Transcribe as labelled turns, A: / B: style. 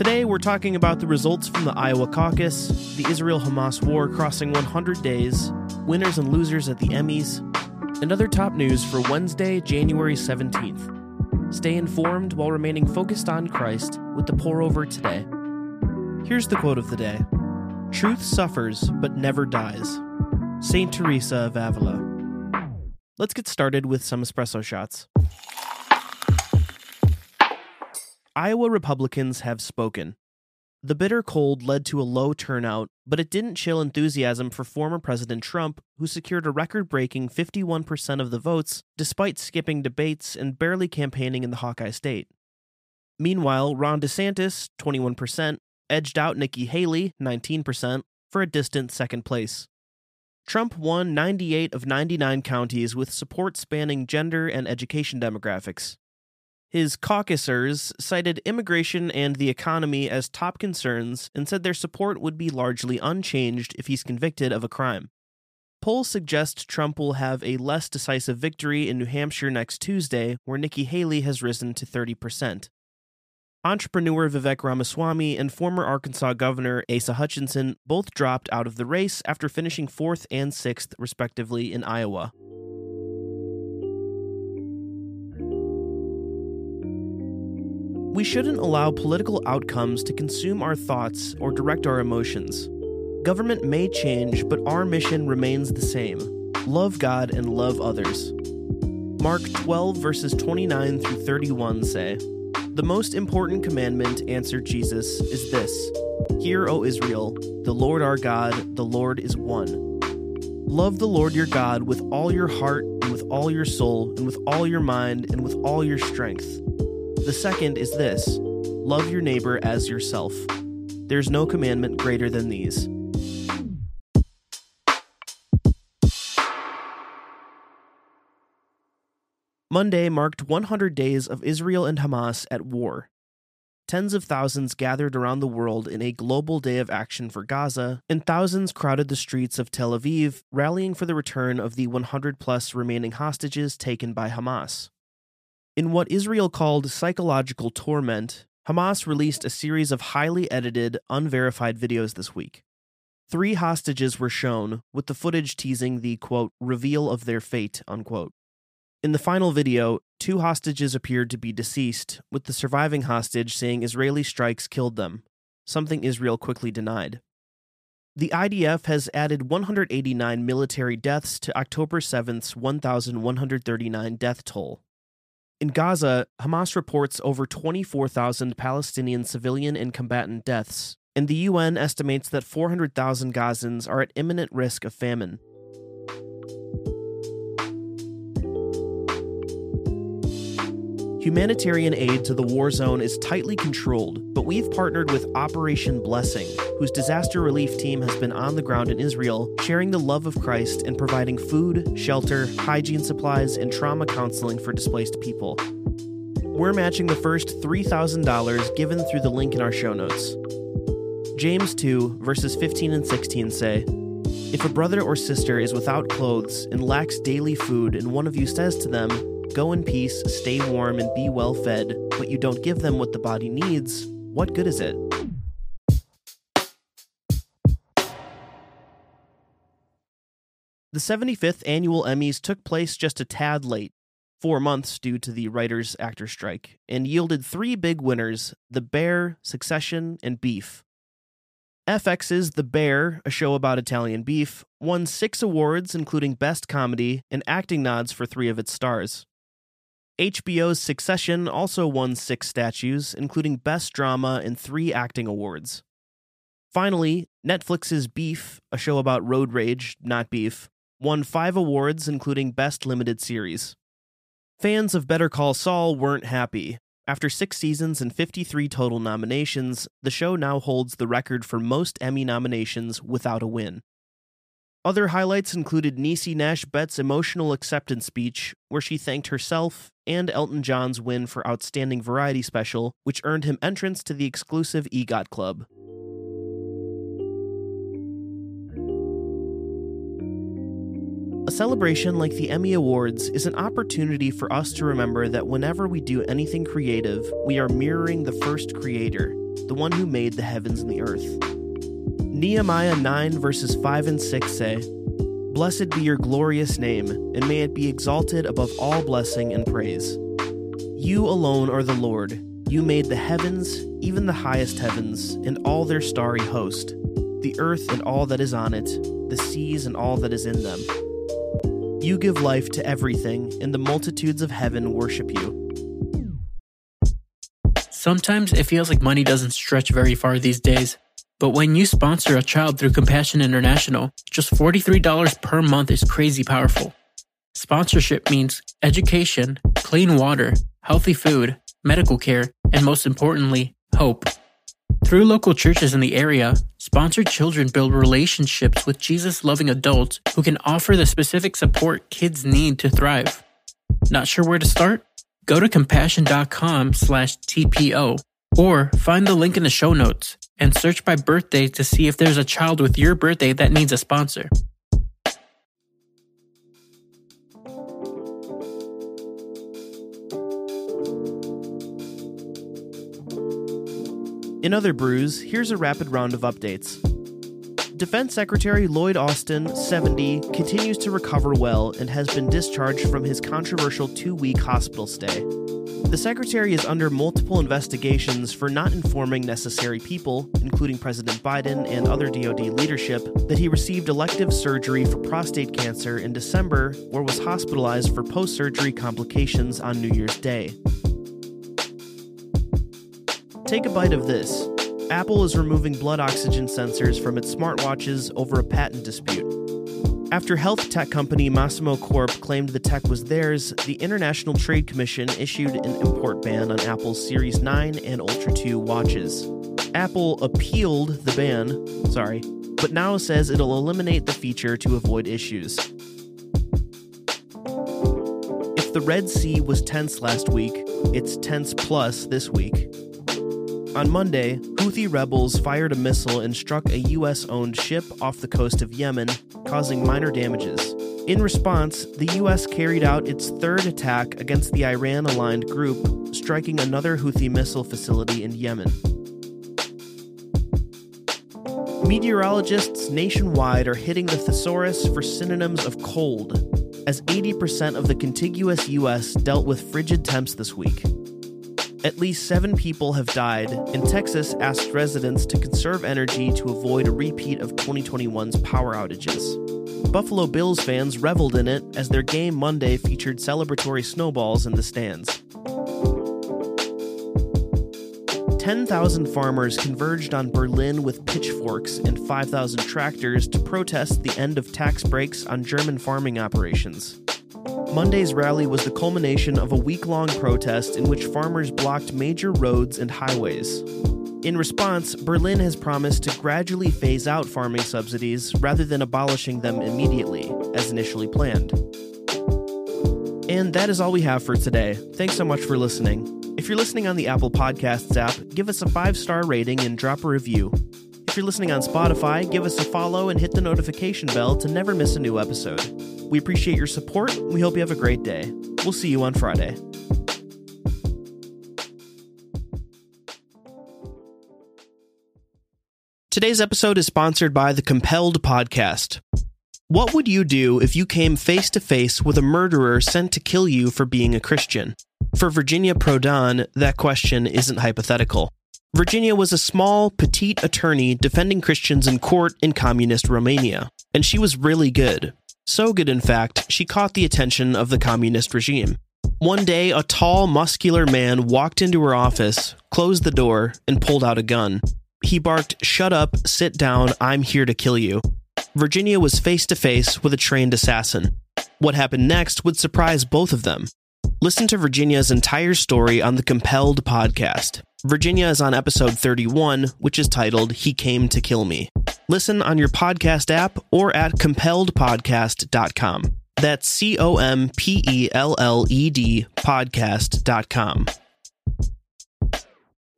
A: Today, we're talking about the results from the Iowa caucus, the Israel Hamas war crossing 100 days, winners and losers at the Emmys, and other top news for Wednesday, January 17th. Stay informed while remaining focused on Christ with the pour over today. Here's the quote of the day Truth suffers but never dies. St. Teresa of Avila. Let's get started with some espresso shots. Iowa Republicans have spoken. The bitter cold led to a low turnout, but it didn't chill enthusiasm for former President Trump, who secured a record breaking 51% of the votes despite skipping debates and barely campaigning in the Hawkeye state. Meanwhile, Ron DeSantis, 21%, edged out Nikki Haley, 19%, for a distant second place. Trump won 98 of 99 counties with support spanning gender and education demographics. His caucusers cited immigration and the economy as top concerns and said their support would be largely unchanged if he's convicted of a crime. Polls suggest Trump will have a less decisive victory in New Hampshire next Tuesday, where Nikki Haley has risen to 30%. Entrepreneur Vivek Ramaswamy and former Arkansas Governor Asa Hutchinson both dropped out of the race after finishing fourth and sixth, respectively, in Iowa. We shouldn't allow political outcomes to consume our thoughts or direct our emotions. Government may change, but our mission remains the same love God and love others. Mark 12, verses 29 through 31 say, The most important commandment, answered Jesus, is this Hear, O Israel, the Lord our God, the Lord is one. Love the Lord your God with all your heart, and with all your soul, and with all your mind, and with all your strength. The second is this love your neighbor as yourself. There's no commandment greater than these. Monday marked 100 days of Israel and Hamas at war. Tens of thousands gathered around the world in a global day of action for Gaza, and thousands crowded the streets of Tel Aviv, rallying for the return of the 100 plus remaining hostages taken by Hamas. In what Israel called psychological torment, Hamas released a series of highly edited, unverified videos this week. Three hostages were shown, with the footage teasing the, quote, reveal of their fate, unquote. In the final video, two hostages appeared to be deceased, with the surviving hostage saying Israeli strikes killed them, something Israel quickly denied. The IDF has added 189 military deaths to October 7th's 1,139 death toll, in Gaza, Hamas reports over 24,000 Palestinian civilian and combatant deaths, and the UN estimates that 400,000 Gazans are at imminent risk of famine. Humanitarian aid to the war zone is tightly controlled, but we've partnered with Operation Blessing, whose disaster relief team has been on the ground in Israel, sharing the love of Christ and providing food, shelter, hygiene supplies, and trauma counseling for displaced people. We're matching the first $3,000 given through the link in our show notes. James 2, verses 15 and 16 say, If a brother or sister is without clothes and lacks daily food, and one of you says to them, Go in peace, stay warm, and be well fed, but you don't give them what the body needs, what good is it? The 75th annual Emmys took place just a tad late, four months due to the writers' actor strike, and yielded three big winners The Bear, Succession, and Beef. FX's The Bear, a show about Italian beef, won six awards, including Best Comedy, and acting nods for three of its stars. HBO's Succession also won six statues, including Best Drama and three acting awards. Finally, Netflix's Beef, a show about road rage, not beef, won five awards, including Best Limited Series. Fans of Better Call Saul weren't happy. After six seasons and 53 total nominations, the show now holds the record for most Emmy nominations without a win. Other highlights included Niecy Nash Betts' emotional acceptance speech, where she thanked herself, and Elton John's win for Outstanding Variety Special, which earned him entrance to the exclusive EGOT Club. A A celebration like the Emmy Awards is an opportunity for us to remember that whenever we do anything creative, we are mirroring the first creator, the one who made the heavens and the earth. Nehemiah 9 verses 5 and 6 say, Blessed be your glorious name, and may it be exalted above all blessing and praise. You alone are the Lord. You made the heavens, even the highest heavens, and all their starry host, the earth and all that is on it, the seas and all that is in them. You give life to everything, and the multitudes of heaven worship you.
B: Sometimes it feels like money doesn't stretch very far these days. But when you sponsor a child through Compassion International, just $43 per month is crazy powerful. Sponsorship means education, clean water, healthy food, medical care, and most importantly, hope. Through local churches in the area, sponsored children build relationships with Jesus loving adults who can offer the specific support kids need to thrive. Not sure where to start? Go to compassion.com slash TPO or find the link in the show notes and search by birthday to see if there's a child with your birthday that needs a sponsor.
A: In other brews, here's a rapid round of updates. Defense Secretary Lloyd Austin, 70, continues to recover well and has been discharged from his controversial two week hospital stay. The Secretary is under multiple investigations for not informing necessary people, including President Biden and other DoD leadership, that he received elective surgery for prostate cancer in December or was hospitalized for post surgery complications on New Year's Day. Take a bite of this. Apple is removing blood oxygen sensors from its smartwatches over a patent dispute. After health tech company Masimo Corp claimed the tech was theirs, the International Trade Commission issued an import ban on Apple's Series 9 and Ultra 2 watches. Apple appealed the ban, sorry, but now says it'll eliminate the feature to avoid issues. If the Red Sea was tense last week, it's tense plus this week. On Monday, Houthi rebels fired a missile and struck a U.S. owned ship off the coast of Yemen, causing minor damages. In response, the U.S. carried out its third attack against the Iran aligned group, striking another Houthi missile facility in Yemen. Meteorologists nationwide are hitting the thesaurus for synonyms of cold, as 80% of the contiguous U.S. dealt with frigid temps this week. At least seven people have died, and Texas asked residents to conserve energy to avoid a repeat of 2021's power outages. Buffalo Bills fans reveled in it as their game Monday featured celebratory snowballs in the stands. 10,000 farmers converged on Berlin with pitchforks and 5,000 tractors to protest the end of tax breaks on German farming operations. Monday's rally was the culmination of a week long protest in which farmers blocked major roads and highways. In response, Berlin has promised to gradually phase out farming subsidies rather than abolishing them immediately, as initially planned. And that is all we have for today. Thanks so much for listening. If you're listening on the Apple Podcasts app, give us a five star rating and drop a review. If you're listening on Spotify, give us a follow and hit the notification bell to never miss a new episode. We appreciate your support. We hope you have a great day. We'll see you on Friday. Today's episode is sponsored by the Compelled Podcast. What would you do if you came face to face with a murderer sent to kill you for being a Christian? For Virginia Prodan, that question isn't hypothetical. Virginia was a small, petite attorney defending Christians in court in communist Romania, and she was really good. So good, in fact, she caught the attention of the communist regime. One day, a tall, muscular man walked into her office, closed the door, and pulled out a gun. He barked, Shut up, sit down, I'm here to kill you. Virginia was face to face with a trained assassin. What happened next would surprise both of them. Listen to Virginia's entire story on the Compelled podcast. Virginia is on episode 31, which is titled He Came to Kill Me. Listen on your podcast app or at compelledpodcast.com. That's C O M P E L L E D podcast.com.